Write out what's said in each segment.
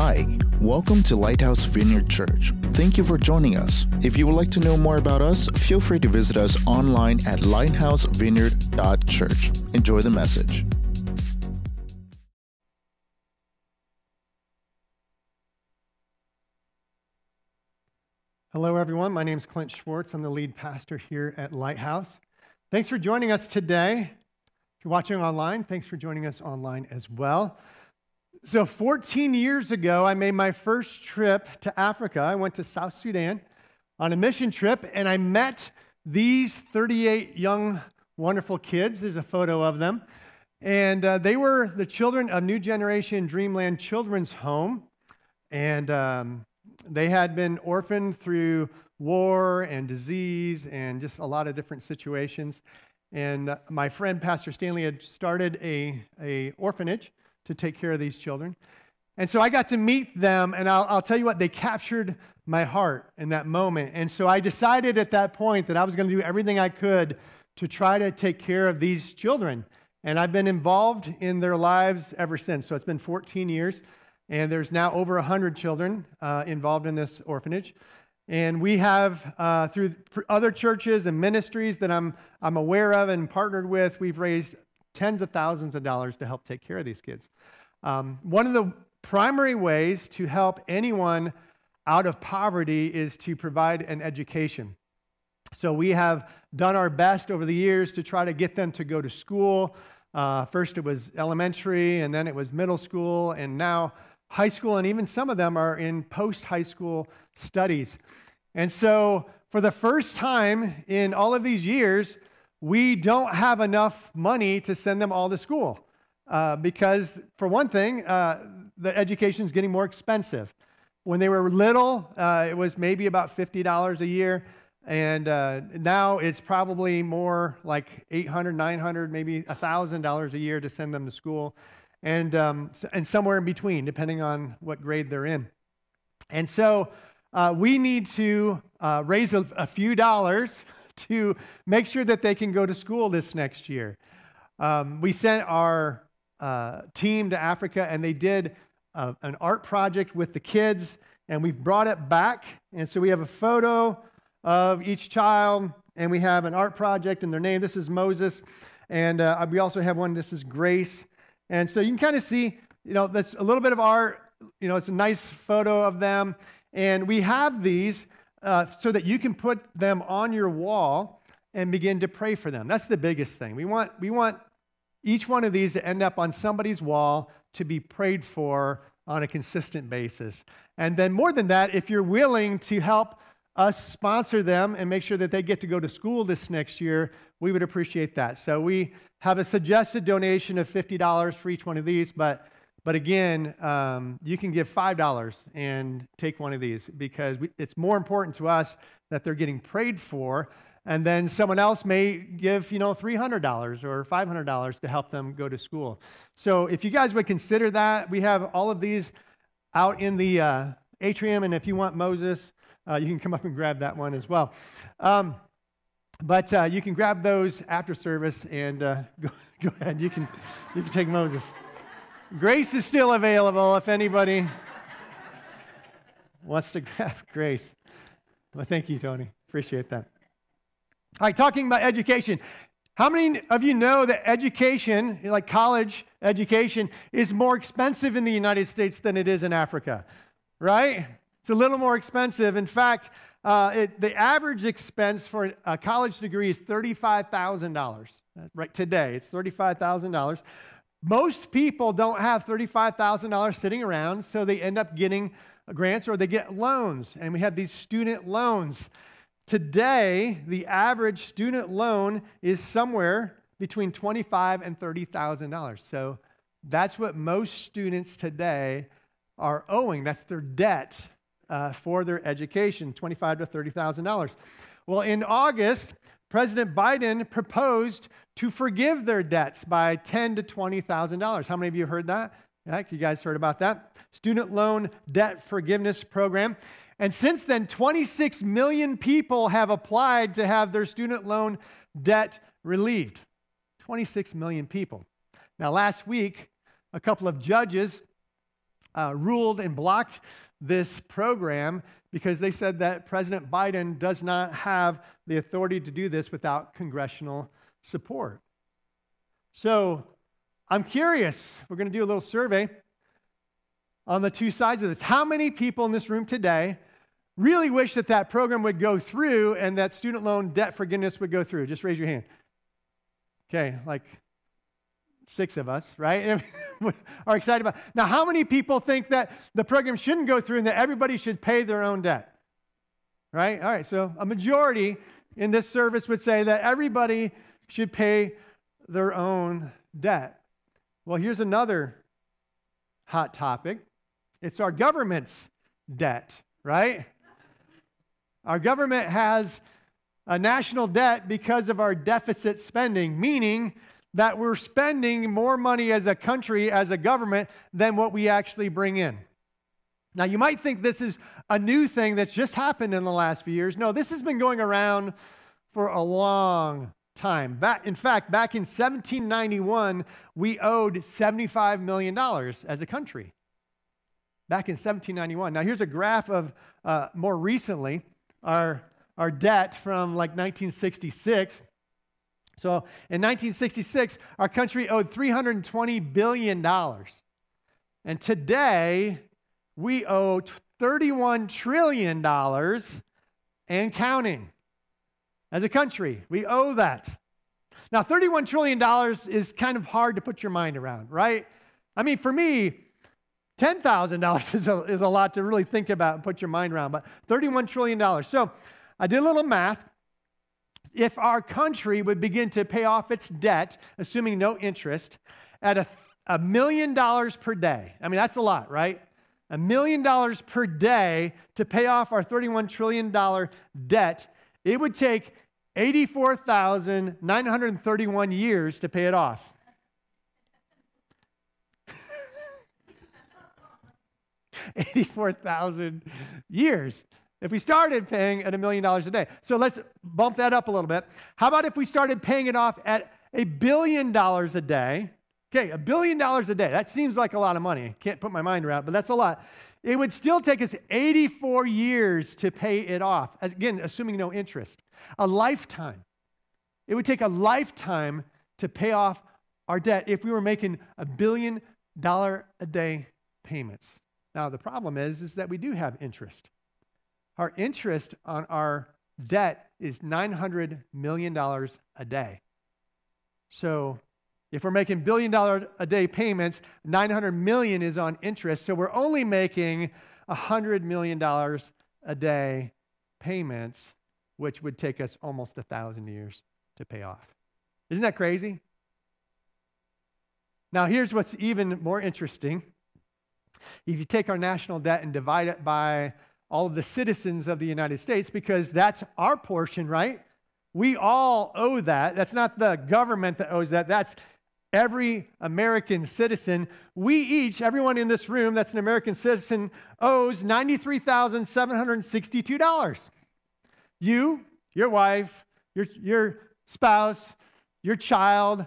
Hi, welcome to Lighthouse Vineyard Church. Thank you for joining us. If you would like to know more about us, feel free to visit us online at lighthousevineyard.church. Enjoy the message. Hello, everyone. My name is Clint Schwartz. I'm the lead pastor here at Lighthouse. Thanks for joining us today. If you're watching online, thanks for joining us online as well. So, 14 years ago, I made my first trip to Africa. I went to South Sudan on a mission trip, and I met these 38 young, wonderful kids. There's a photo of them. And uh, they were the children of New Generation Dreamland Children's Home. And um, they had been orphaned through war and disease and just a lot of different situations. And uh, my friend, Pastor Stanley, had started a, a orphanage to take care of these children. And so I got to meet them, and I'll, I'll, tell you what, they captured my heart in that moment. And so I decided at that point that I was going to do everything I could to try to take care of these children. And I've been involved in their lives ever since. So it's been 14 years. And there's now over 100 children uh, involved in this orphanage. And we have, uh, through other churches and ministries that I'm, I'm aware of and partnered with, we've raised tens of thousands of dollars to help take care of these kids. Um, one of the primary ways to help anyone out of poverty is to provide an education. So we have done our best over the years to try to get them to go to school. Uh, first, it was elementary, and then it was middle school, and now high school, and even some of them are in post high school studies. And so, for the first time in all of these years, we don't have enough money to send them all to school. Uh, because, for one thing, uh, the education is getting more expensive. When they were little, uh, it was maybe about $50 a year. And uh, now it's probably more like 800, 900, maybe $1,000 a year to send them to school and, um, and somewhere in between, depending on what grade they're in. And so uh, we need to uh, raise a, a, few dollars to make sure that they can go to school this next year. Um, we sent our uh, team to Africa, and they did uh, an art project with the kids, and we've brought it back. And so we have a photo of each child, and we have an art project and their name. This is Moses. And uh, we also have one, this is Grace. And so you can kind of see, you know, that's a little bit of art. You know, it's a nice photo of them. And we have these uh, so that you can put them on your wall and begin to pray for them. That's the biggest thing. We want, we want each one of these to end up on somebody's wall to be prayed for on a consistent basis. And then, more than that, if you're willing to help us sponsor them and make sure that they get to go to school this next year, we would appreciate that. So, we have a suggested donation of $50 for each one of these, but, but again, um, you can give $5 and take one of these because we, it's more important to us that they're getting prayed for. And then someone else may give, you know, $300 or $500 to help them go to school. So if you guys would consider that, we have all of these out in the uh, atrium. And if you want Moses, uh, you can come up and grab that one as well. Um, but uh, you can grab those after service and uh, go, go ahead. You can, you can take Moses. Grace is still available if anybody wants to grab Grace. Well, thank you, Tony. Appreciate that. All right, talking about education. How many of you know that education, like college education, is more expensive in the United States than it is in Africa? Right? It's a little more expensive. In fact, uh, it, the average expense for a college degree is $35,000. Right today, it's $35,000. Most people don't have $35,000 sitting around, so they end up getting grants or they get loans. And we have these student loans. Today, the average student loan is somewhere between $25,000 and $30,000. So that's what most students today are owing. That's their debt uh, for their education, $25,000 to $30,000. Well, in August, President Biden proposed to forgive their debts by $10,000 to $20,000. How many of you heard that? Yeah, you guys heard about that? Student loan debt forgiveness program. And since then, 26 million people have applied to have their student loan debt relieved. 26 million people. Now, last week, a couple of judges uh, ruled and blocked this program because they said that President Biden does not have the authority to do this without congressional support. So I'm curious. We're going to do a little survey on the two sides of this. How many people in this room today really wish that that program would go through and that student loan debt forgiveness would go through? Just raise your hand. Okay, like six of us, right? are excited about. Now, how many people think that the program shouldn't go through and that everybody should pay their own debt? Right? All right, so a majority in this service would say that everybody should pay their own debt. Well, here's another hot topic it's our government's debt, right? Our government has a national debt because of our deficit spending, meaning that we're spending more money as a country, as a government, than what we actually bring in. Now, you might think this is a new thing that's just happened in the last few years. No, this has been going around for a long time. Back, in fact, back in 1791, we owed $75 million as a country. Back in 1791. Now, here's a graph of uh, more recently our, our debt from like 1966. So in 1966, our country owed $320 billion. And today, we owe $31 trillion and counting. As a country, we owe that. Now, $31 trillion is kind of hard to put your mind around, right? I mean, for me, $10,000 is a, is a lot to really think about and put your mind around, but $31 trillion. So I did a little math if our country would begin to pay off its debt, assuming no interest, at a, a million dollars per day. I mean, that's a lot, right? A million dollars per day to pay off our $31 trillion debt, it would take 84,931 years to pay it off. 84,000 years if we started paying at a million dollars a day. So let's bump that up a little bit. How about if we started paying it off at a billion dollars a day? Okay, a billion dollars a day. That seems like a lot of money. Can't put my mind around, but that's a lot. It would still take us 84 years to pay it off. Again, assuming no interest. A lifetime. It would take a lifetime to pay off our debt if we were making a billion dollar a day payments. Now the problem is is that we do have interest. Our interest on our debt is $900 million a day. So if we're making billion dollar a day payments, 900 million is on interest. So we're only making $100 million a day payments, which would take us almost a thousand years to pay off. Isn't that crazy? Now, here's what's even more interesting. If you take our national debt and divide it by all of the citizens of the United States because that's our portion, right? We all owe that. That's not the government that owes that. That's every American citizen. We each, everyone in this room that's an American citizen, owes $93,762. You, your wife, your, your spouse, your child,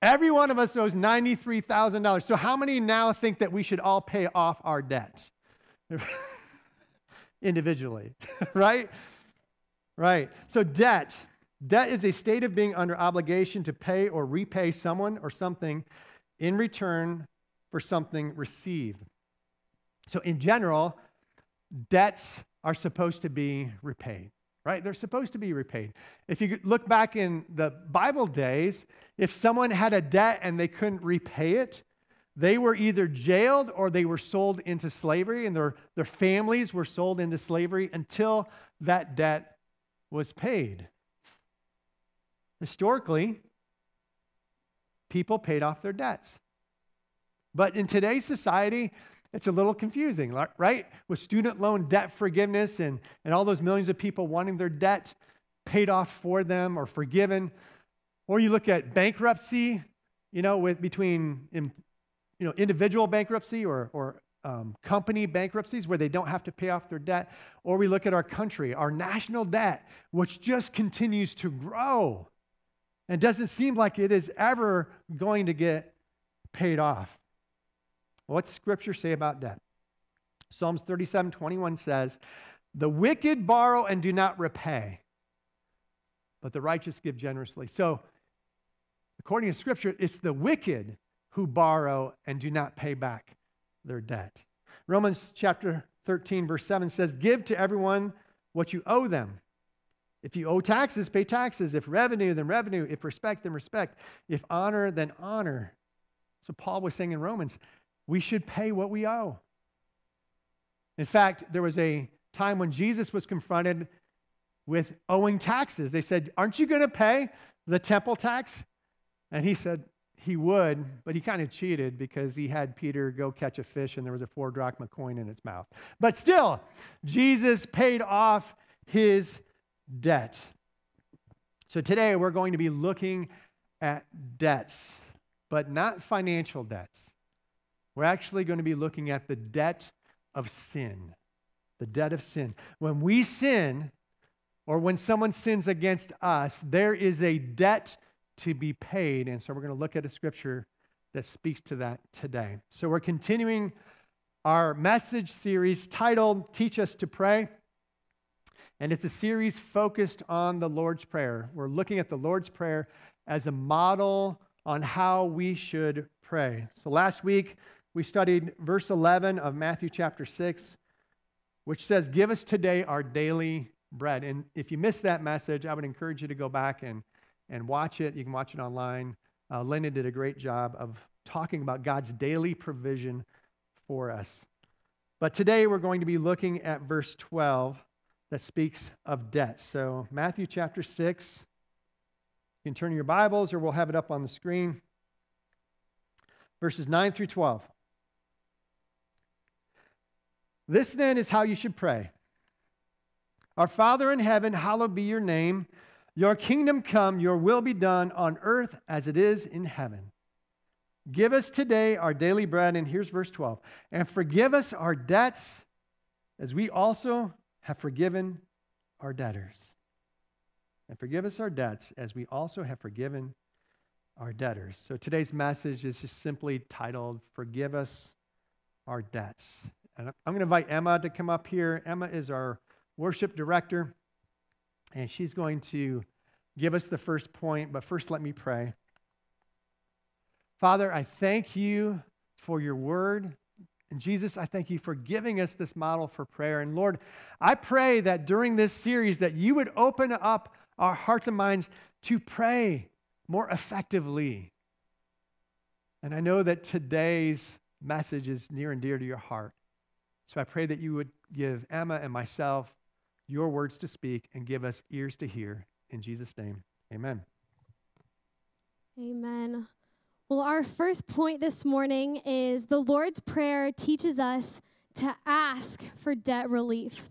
every one of us owes $93,000. So, how many now think that we should all pay off our debts? individually, right? Right. So, debt. Debt is a state of being under obligation to pay or repay someone or something in return for something received. So, in general, debts are supposed to be repaid, right? They're supposed to be repaid. If you look back in the Bible days, if someone had a debt and they couldn't repay it, they were either jailed or they were sold into slavery, and their, their families were sold into slavery until that debt was paid. Historically, people paid off their debts. But in today's society, it's a little confusing, right? With student loan debt forgiveness and, and all those millions of people wanting their debt paid off for them or forgiven. Or you look at bankruptcy, you know, with between you know, individual bankruptcy or, or um, company bankruptcies where they don't have to pay off their debt. Or we look at our country, our national debt, which just continues to grow and doesn't seem like it is ever going to get paid off. What's Scripture say about debt? Psalms 37 21 says, The wicked borrow and do not repay, but the righteous give generously. So, according to Scripture, it's the wicked who borrow and do not pay back their debt. Romans chapter 13, verse 7 says, Give to everyone what you owe them. If you owe taxes, pay taxes. If revenue, then revenue. If respect, then respect. If honor, then honor. So Paul was saying in Romans, we should pay what we owe. In fact, there was a time when Jesus was confronted with owing taxes. They said, Aren't you going to pay the temple tax? And he said he would, but he kind of cheated because he had Peter go catch a fish and there was a four drachma coin in its mouth. But still, Jesus paid off his debt. So today we're going to be looking at debts, but not financial debts. We're actually going to be looking at the debt of sin. The debt of sin. When we sin, or when someone sins against us, there is a debt to be paid. And so we're going to look at a scripture that speaks to that today. So we're continuing our message series titled Teach Us to Pray. And it's a series focused on the Lord's Prayer. We're looking at the Lord's Prayer as a model on how we should pray. So last week, we studied verse 11 of Matthew chapter 6, which says, Give us today our daily bread. And if you missed that message, I would encourage you to go back and, and watch it. You can watch it online. Uh, Linda did a great job of talking about God's daily provision for us. But today we're going to be looking at verse 12 that speaks of debt. So, Matthew chapter 6. You can turn your Bibles or we'll have it up on the screen. Verses 9 through 12. This then is how you should pray Our Father in heaven, hallowed be your name. Your kingdom come, your will be done on earth as it is in heaven. Give us today our daily bread. And here's verse 12. And forgive us our debts as we also have forgiven our debtors. And forgive us our debts as we also have forgiven our debtors. So today's message is just simply titled, Forgive Us Our Debts. And I'm going to invite Emma to come up here. Emma is our worship director, and she's going to give us the first point. But first, let me pray. Father, I thank you for your word. And Jesus, I thank you for giving us this model for prayer. And Lord, I pray that during this series that you would open up our hearts and minds to pray more effectively. And I know that today's message is near and dear to your heart. So I pray that you would give Emma and myself your words to speak and give us ears to hear. In Jesus' name, amen. Amen. Well, our first point this morning is the Lord's Prayer teaches us to ask for debt relief.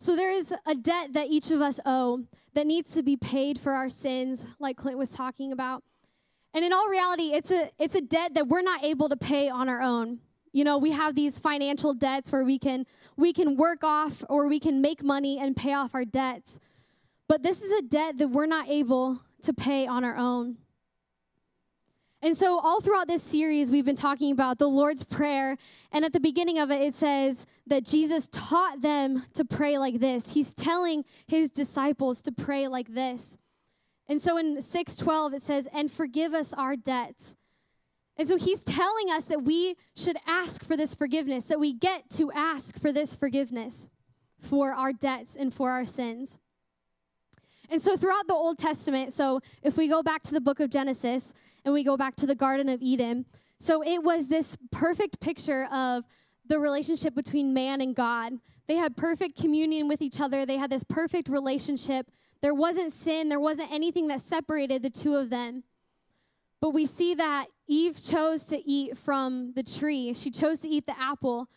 So there is a debt that each of us owe that needs to be paid for our sins, like Clint was talking about. And in all reality, it's a it's a debt that we're not able to pay on our own. You know, we have these financial debts where we can we can work off or we can make money and pay off our debts. But this is a debt that we're not able to pay on our own. And so, all throughout this series, we've been talking about the Lord's Prayer. And at the beginning of it, it says that Jesus taught them to pray like this. He's telling his disciples to pray like this. And so in 612, it says, And forgive us our debts and so he's telling us that we should ask for this forgiveness, that we get to ask for this forgiveness for our debts and for our sins. And so throughout the Old Testament, so if we go back to the book of Genesis and we go back to the Garden of Eden, so it was this perfect picture of the relationship between man and God. They had perfect communion with each other, they had this perfect relationship. There wasn't sin, there wasn't anything that separated the two of them. But we see that Eve chose to eat from the tree, she chose to eat the apple.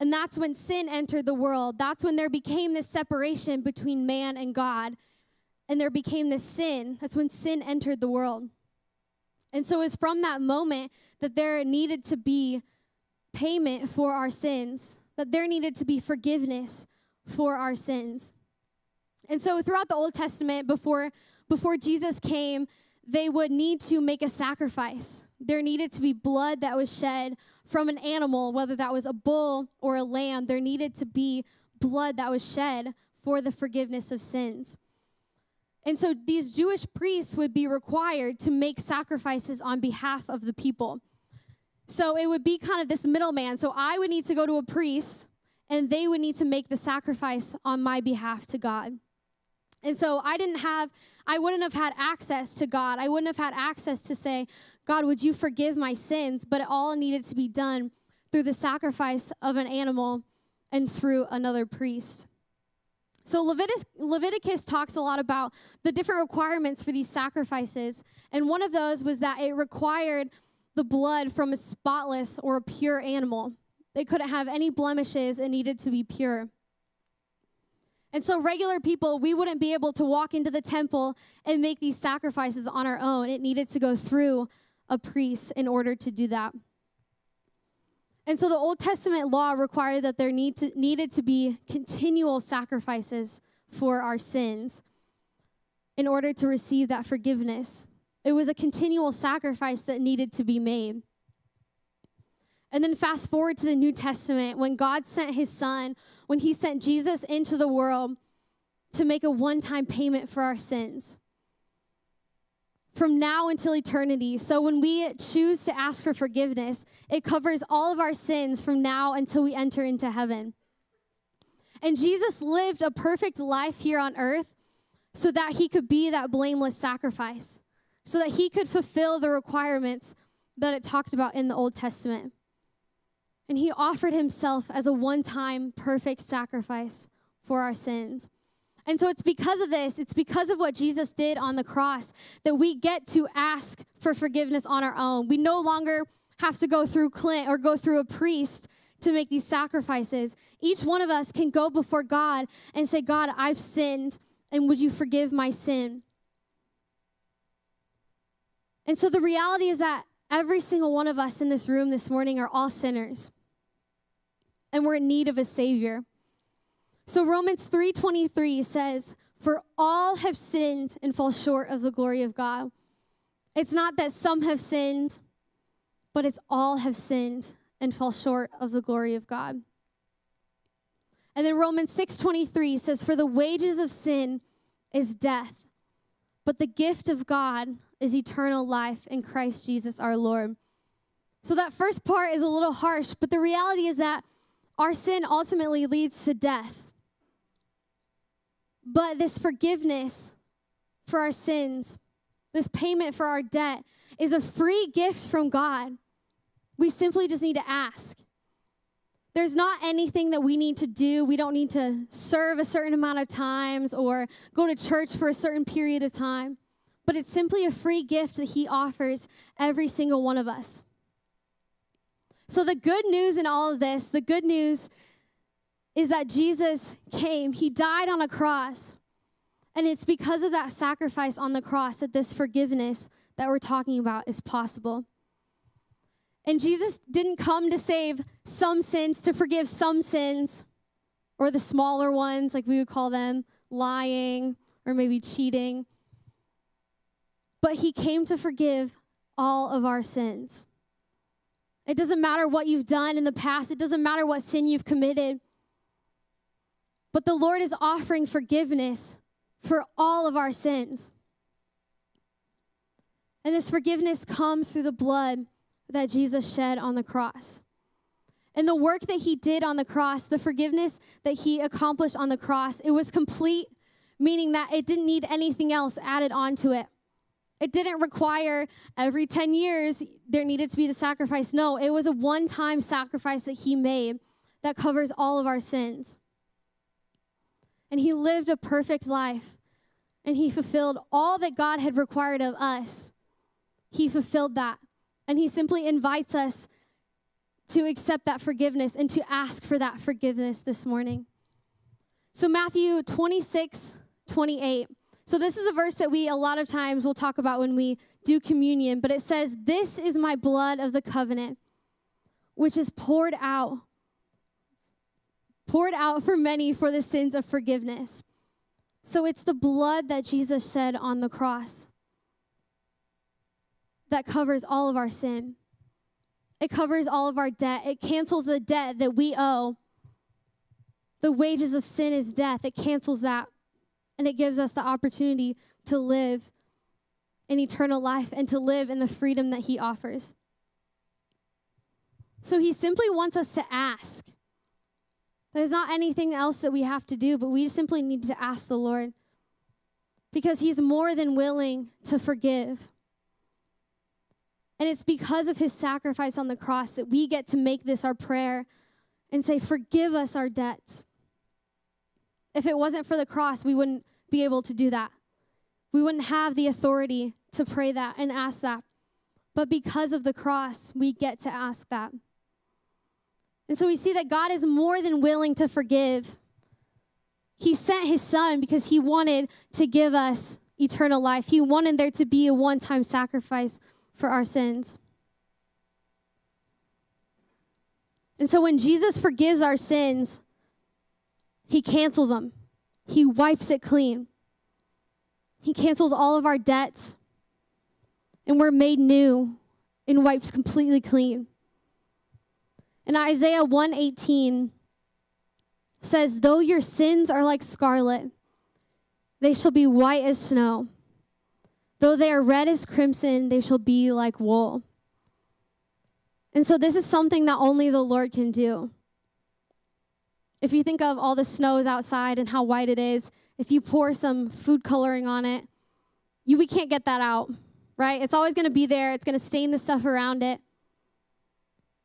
And that's when sin entered the world. That's when there became this separation between man and God. And there became this sin. That's when sin entered the world. And so it's from that moment that there needed to be payment for our sins, that there needed to be forgiveness for our sins. And so throughout the Old Testament, before, before Jesus came, they would need to make a sacrifice. There needed to be blood that was shed from an animal, whether that was a bull or a lamb. There needed to be blood that was shed for the forgiveness of sins. And so these Jewish priests would be required to make sacrifices on behalf of the people. So it would be kind of this middleman. So I would need to go to a priest and they would need to make the sacrifice on my behalf to God. And so I didn't have, I wouldn't have had access to God. I wouldn't have had access to say, God, would you forgive my sins? But it all needed to be done through the sacrifice of an animal and through another priest. So Leviticus, Leviticus talks a lot about the different requirements for these sacrifices. And one of those was that it required the blood from a spotless or a pure animal. They couldn't have any blemishes, it needed to be pure. And so, regular people, we wouldn't be able to walk into the temple and make these sacrifices on our own. It needed to go through a priest in order to do that. And so, the Old Testament law required that there need to, needed to be continual sacrifices for our sins in order to receive that forgiveness. It was a continual sacrifice that needed to be made. And then fast forward to the New Testament when God sent his son, when he sent Jesus into the world to make a one time payment for our sins. From now until eternity. So when we choose to ask for forgiveness, it covers all of our sins from now until we enter into heaven. And Jesus lived a perfect life here on earth so that he could be that blameless sacrifice, so that he could fulfill the requirements that it talked about in the Old Testament. And he offered himself as a one time perfect sacrifice for our sins. And so it's because of this, it's because of what Jesus did on the cross that we get to ask for forgiveness on our own. We no longer have to go through Clint or go through a priest to make these sacrifices. Each one of us can go before God and say, God, I've sinned, and would you forgive my sin? And so the reality is that every single one of us in this room this morning are all sinners and we're in need of a savior. So Romans 3:23 says, "For all have sinned and fall short of the glory of God." It's not that some have sinned, but it's all have sinned and fall short of the glory of God. And then Romans 6:23 says, "For the wages of sin is death, but the gift of God is eternal life in Christ Jesus our Lord." So that first part is a little harsh, but the reality is that our sin ultimately leads to death. But this forgiveness for our sins, this payment for our debt, is a free gift from God. We simply just need to ask. There's not anything that we need to do. We don't need to serve a certain amount of times or go to church for a certain period of time. But it's simply a free gift that He offers every single one of us. So, the good news in all of this, the good news is that Jesus came, He died on a cross. And it's because of that sacrifice on the cross that this forgiveness that we're talking about is possible. And Jesus didn't come to save some sins, to forgive some sins, or the smaller ones, like we would call them, lying or maybe cheating. But he came to forgive all of our sins. It doesn't matter what you've done in the past, it doesn't matter what sin you've committed. But the Lord is offering forgiveness for all of our sins. And this forgiveness comes through the blood that Jesus shed on the cross. And the work that he did on the cross, the forgiveness that he accomplished on the cross, it was complete, meaning that it didn't need anything else added onto it. It didn't require every 10 years there needed to be the sacrifice. No, it was a one time sacrifice that he made that covers all of our sins. And he lived a perfect life and he fulfilled all that God had required of us. He fulfilled that. And he simply invites us to accept that forgiveness and to ask for that forgiveness this morning. So, Matthew 26, 28. So, this is a verse that we a lot of times will talk about when we do communion, but it says, This is my blood of the covenant, which is poured out, poured out for many for the sins of forgiveness. So, it's the blood that Jesus shed on the cross that covers all of our sin. It covers all of our debt. It cancels the debt that we owe. The wages of sin is death. It cancels that. And it gives us the opportunity to live in eternal life and to live in the freedom that He offers. So He simply wants us to ask. There's not anything else that we have to do, but we simply need to ask the Lord because He's more than willing to forgive. And it's because of his sacrifice on the cross that we get to make this our prayer and say, Forgive us our debts. If it wasn't for the cross, we wouldn't be able to do that. We wouldn't have the authority to pray that and ask that. But because of the cross, we get to ask that. And so we see that God is more than willing to forgive. He sent his son because he wanted to give us eternal life. He wanted there to be a one time sacrifice for our sins. And so when Jesus forgives our sins, he cancels them, he wipes it clean. He cancels all of our debts, and we're made new and wiped completely clean. And Isaiah 118 says, Though your sins are like scarlet, they shall be white as snow. Though they are red as crimson, they shall be like wool. And so, this is something that only the Lord can do. If you think of all the snows outside and how white it is, if you pour some food coloring on it, you, we can't get that out, right? It's always going to be there, it's going to stain the stuff around it.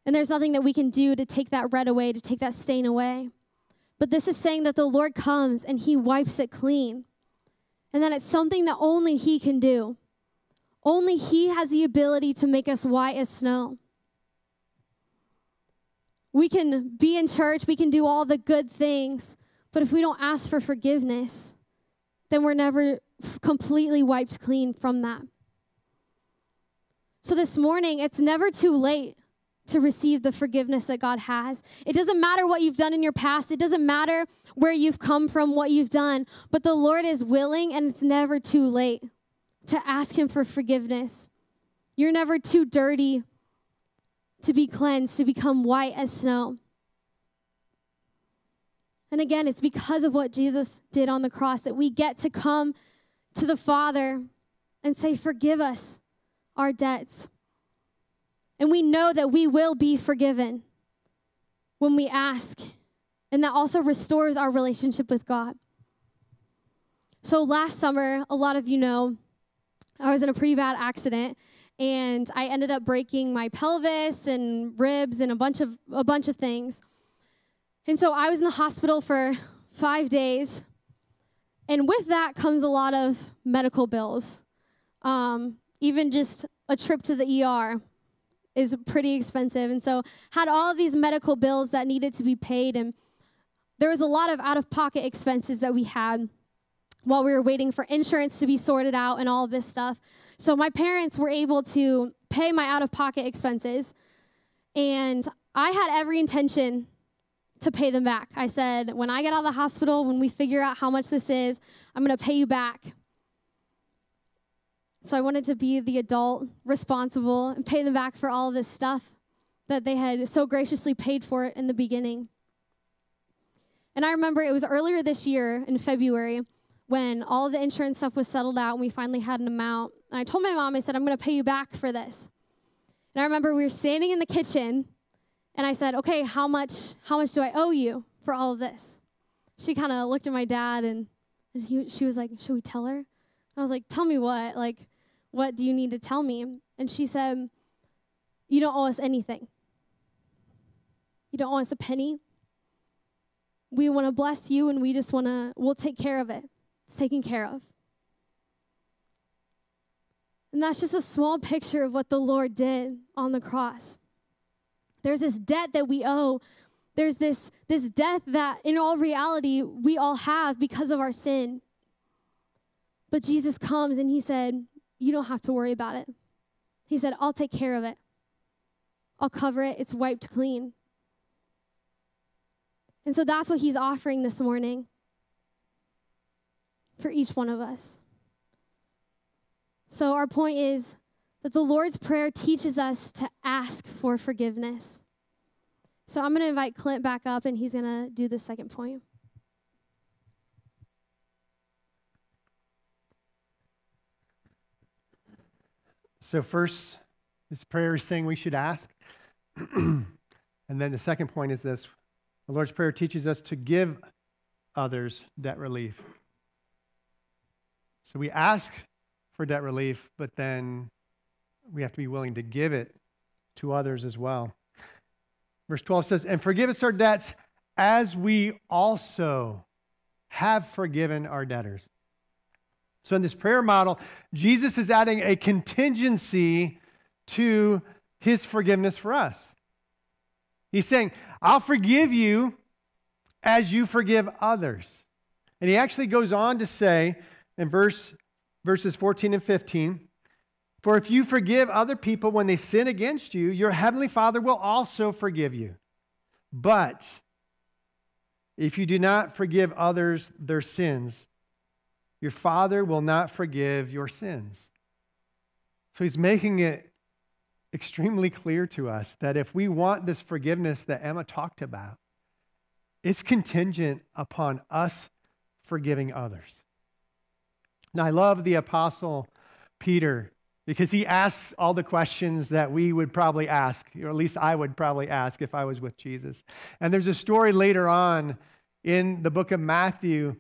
And there's nothing that we can do to take that red away, to take that stain away. But this is saying that the Lord comes and he wipes it clean and that it's something that only He can do. Only He has the ability to make us white as snow. We can be in church, we can do all the good things, but if we don't ask for forgiveness, then we're never completely wiped clean from that. So this morning, it's never too late to receive the forgiveness that God has. It doesn't matter what you've done in your past, it doesn't matter where you've come from, what you've done, but the Lord is willing and it's never too late to ask Him for forgiveness. You're never too dirty to be cleansed, to become white as snow. And again, it's because of what Jesus did on the cross that we get to come to the Father and say, Forgive us our debts. And we know that we will be forgiven when we ask. And that also restores our relationship with God. So last summer, a lot of you know, I was in a pretty bad accident and I ended up breaking my pelvis and ribs and a bunch of a bunch of things. And so I was in the hospital for 5 days. And with that comes a lot of medical bills. Um, even just a trip to the ER is pretty expensive. And so had all of these medical bills that needed to be paid and there was a lot of out of pocket expenses that we had while we were waiting for insurance to be sorted out and all of this stuff. So my parents were able to pay my out of pocket expenses and I had every intention to pay them back. I said, when I get out of the hospital, when we figure out how much this is, I'm going to pay you back. So I wanted to be the adult responsible and pay them back for all of this stuff that they had so graciously paid for it in the beginning. And I remember it was earlier this year in February when all the insurance stuff was settled out and we finally had an amount. And I told my mom, I said, I'm going to pay you back for this. And I remember we were standing in the kitchen and I said, okay, how much, how much do I owe you for all of this? She kind of looked at my dad and, and he, she was like, should we tell her? I was like, tell me what? Like, what do you need to tell me? And she said, You don't owe us anything. You don't owe us a penny. We want to bless you and we just want to, we'll take care of it. It's taken care of. And that's just a small picture of what the Lord did on the cross. There's this debt that we owe. There's this, this death that, in all reality, we all have because of our sin. But Jesus comes and he said, you don't have to worry about it. He said, I'll take care of it. I'll cover it. It's wiped clean. And so that's what he's offering this morning for each one of us. So our point is that the Lord's Prayer teaches us to ask for forgiveness. So I'm going to invite Clint back up, and he's going to do the second point. So, first, this prayer is saying we should ask. and then the second point is this the Lord's Prayer teaches us to give others debt relief. So, we ask for debt relief, but then we have to be willing to give it to others as well. Verse 12 says, And forgive us our debts as we also have forgiven our debtors. So, in this prayer model, Jesus is adding a contingency to his forgiveness for us. He's saying, I'll forgive you as you forgive others. And he actually goes on to say in verse, verses 14 and 15, For if you forgive other people when they sin against you, your heavenly Father will also forgive you. But if you do not forgive others their sins, your Father will not forgive your sins. So he's making it extremely clear to us that if we want this forgiveness that Emma talked about, it's contingent upon us forgiving others. Now, I love the Apostle Peter because he asks all the questions that we would probably ask, or at least I would probably ask if I was with Jesus. And there's a story later on in the book of Matthew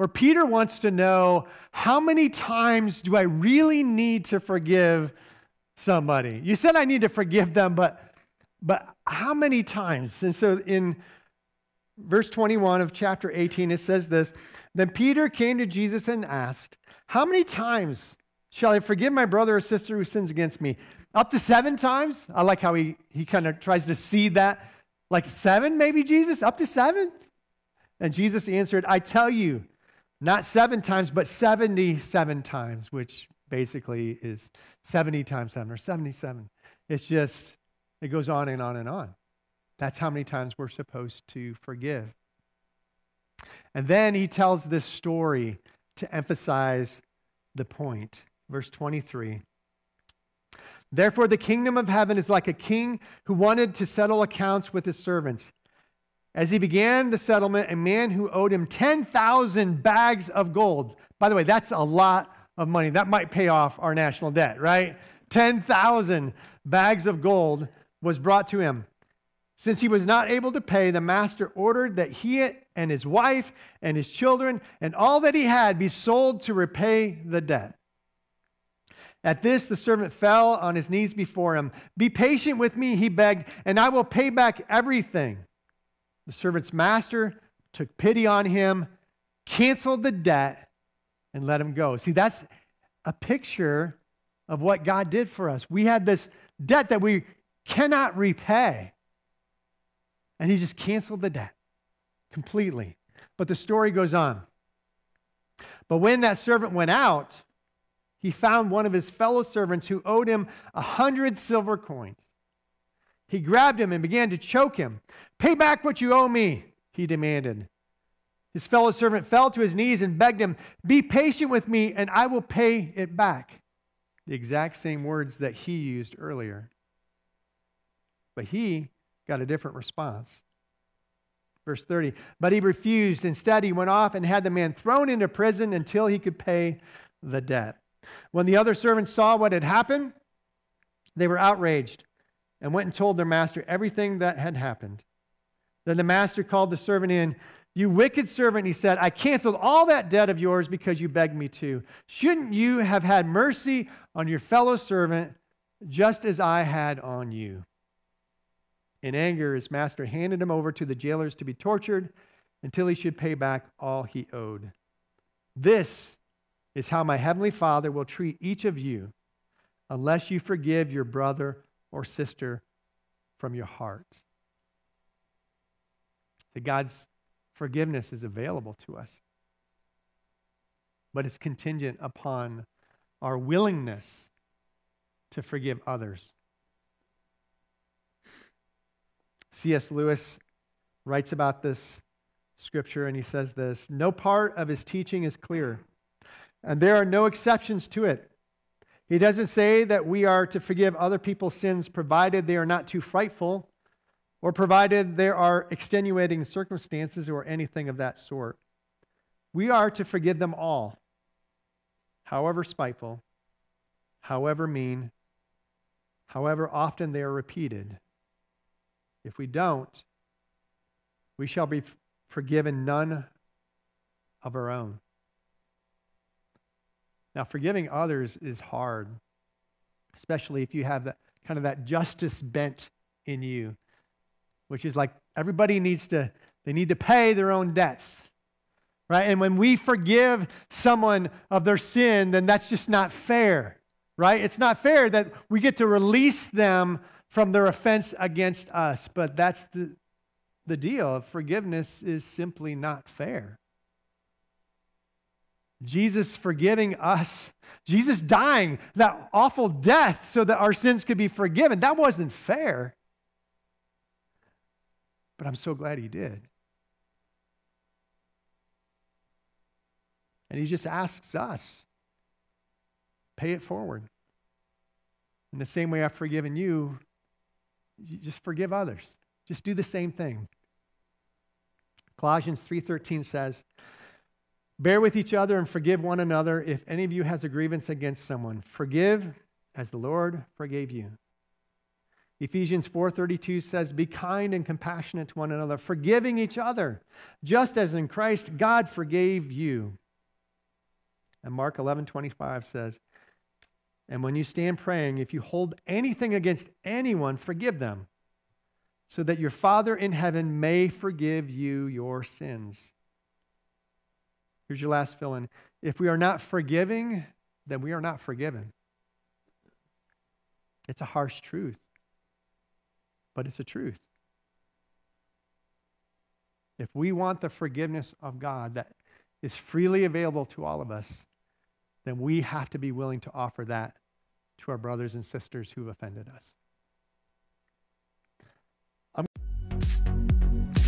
where Peter wants to know how many times do I really need to forgive somebody? You said I need to forgive them, but but how many times? And so in verse 21 of chapter 18 it says this, then Peter came to Jesus and asked, "How many times shall I forgive my brother or sister who sins against me? Up to 7 times?" I like how he he kind of tries to see that like 7 maybe Jesus, up to 7? And Jesus answered, "I tell you, not seven times, but 77 times, which basically is 70 times seven or 77. It's just, it goes on and on and on. That's how many times we're supposed to forgive. And then he tells this story to emphasize the point. Verse 23. Therefore, the kingdom of heaven is like a king who wanted to settle accounts with his servants. As he began the settlement, a man who owed him 10,000 bags of gold. By the way, that's a lot of money. That might pay off our national debt, right? 10,000 bags of gold was brought to him. Since he was not able to pay, the master ordered that he and his wife and his children and all that he had be sold to repay the debt. At this, the servant fell on his knees before him. Be patient with me, he begged, and I will pay back everything. The servant's master took pity on him, canceled the debt, and let him go. See, that's a picture of what God did for us. We had this debt that we cannot repay. And he just canceled the debt completely. But the story goes on. But when that servant went out, he found one of his fellow servants who owed him a hundred silver coins. He grabbed him and began to choke him. Pay back what you owe me, he demanded. His fellow servant fell to his knees and begged him, Be patient with me, and I will pay it back. The exact same words that he used earlier. But he got a different response. Verse 30 But he refused. Instead, he went off and had the man thrown into prison until he could pay the debt. When the other servants saw what had happened, they were outraged and went and told their master everything that had happened. Then the master called the servant in. You wicked servant, he said, I canceled all that debt of yours because you begged me to. Shouldn't you have had mercy on your fellow servant just as I had on you? In anger, his master handed him over to the jailers to be tortured until he should pay back all he owed. This is how my heavenly Father will treat each of you unless you forgive your brother or sister from your heart. That God's forgiveness is available to us, but it's contingent upon our willingness to forgive others. C.S. Lewis writes about this scripture and he says this No part of his teaching is clear, and there are no exceptions to it. He doesn't say that we are to forgive other people's sins provided they are not too frightful or provided there are extenuating circumstances or anything of that sort. We are to forgive them all, however spiteful, however mean, however often they are repeated. If we don't, we shall be forgiven none of our own. Now, forgiving others is hard, especially if you have that kind of that justice bent in you, which is like everybody needs to they need to pay their own debts. Right? And when we forgive someone of their sin, then that's just not fair. Right? It's not fair that we get to release them from their offense against us. But that's the, the deal. Forgiveness is simply not fair. Jesus forgiving us, Jesus dying that awful death so that our sins could be forgiven. That wasn't fair. But I'm so glad he did. And he just asks us pay it forward. In the same way I've forgiven you, just forgive others. Just do the same thing. Colossians 3:13 says, Bear with each other and forgive one another if any of you has a grievance against someone. Forgive as the Lord forgave you. Ephesians 4:32 says, "Be kind and compassionate to one another, forgiving each other, just as in Christ God forgave you." And Mark 11:25 says, "And when you stand praying, if you hold anything against anyone, forgive them, so that your Father in heaven may forgive you your sins." Here's your last fill in. If we are not forgiving, then we are not forgiven. It's a harsh truth, but it's a truth. If we want the forgiveness of God that is freely available to all of us, then we have to be willing to offer that to our brothers and sisters who've offended us.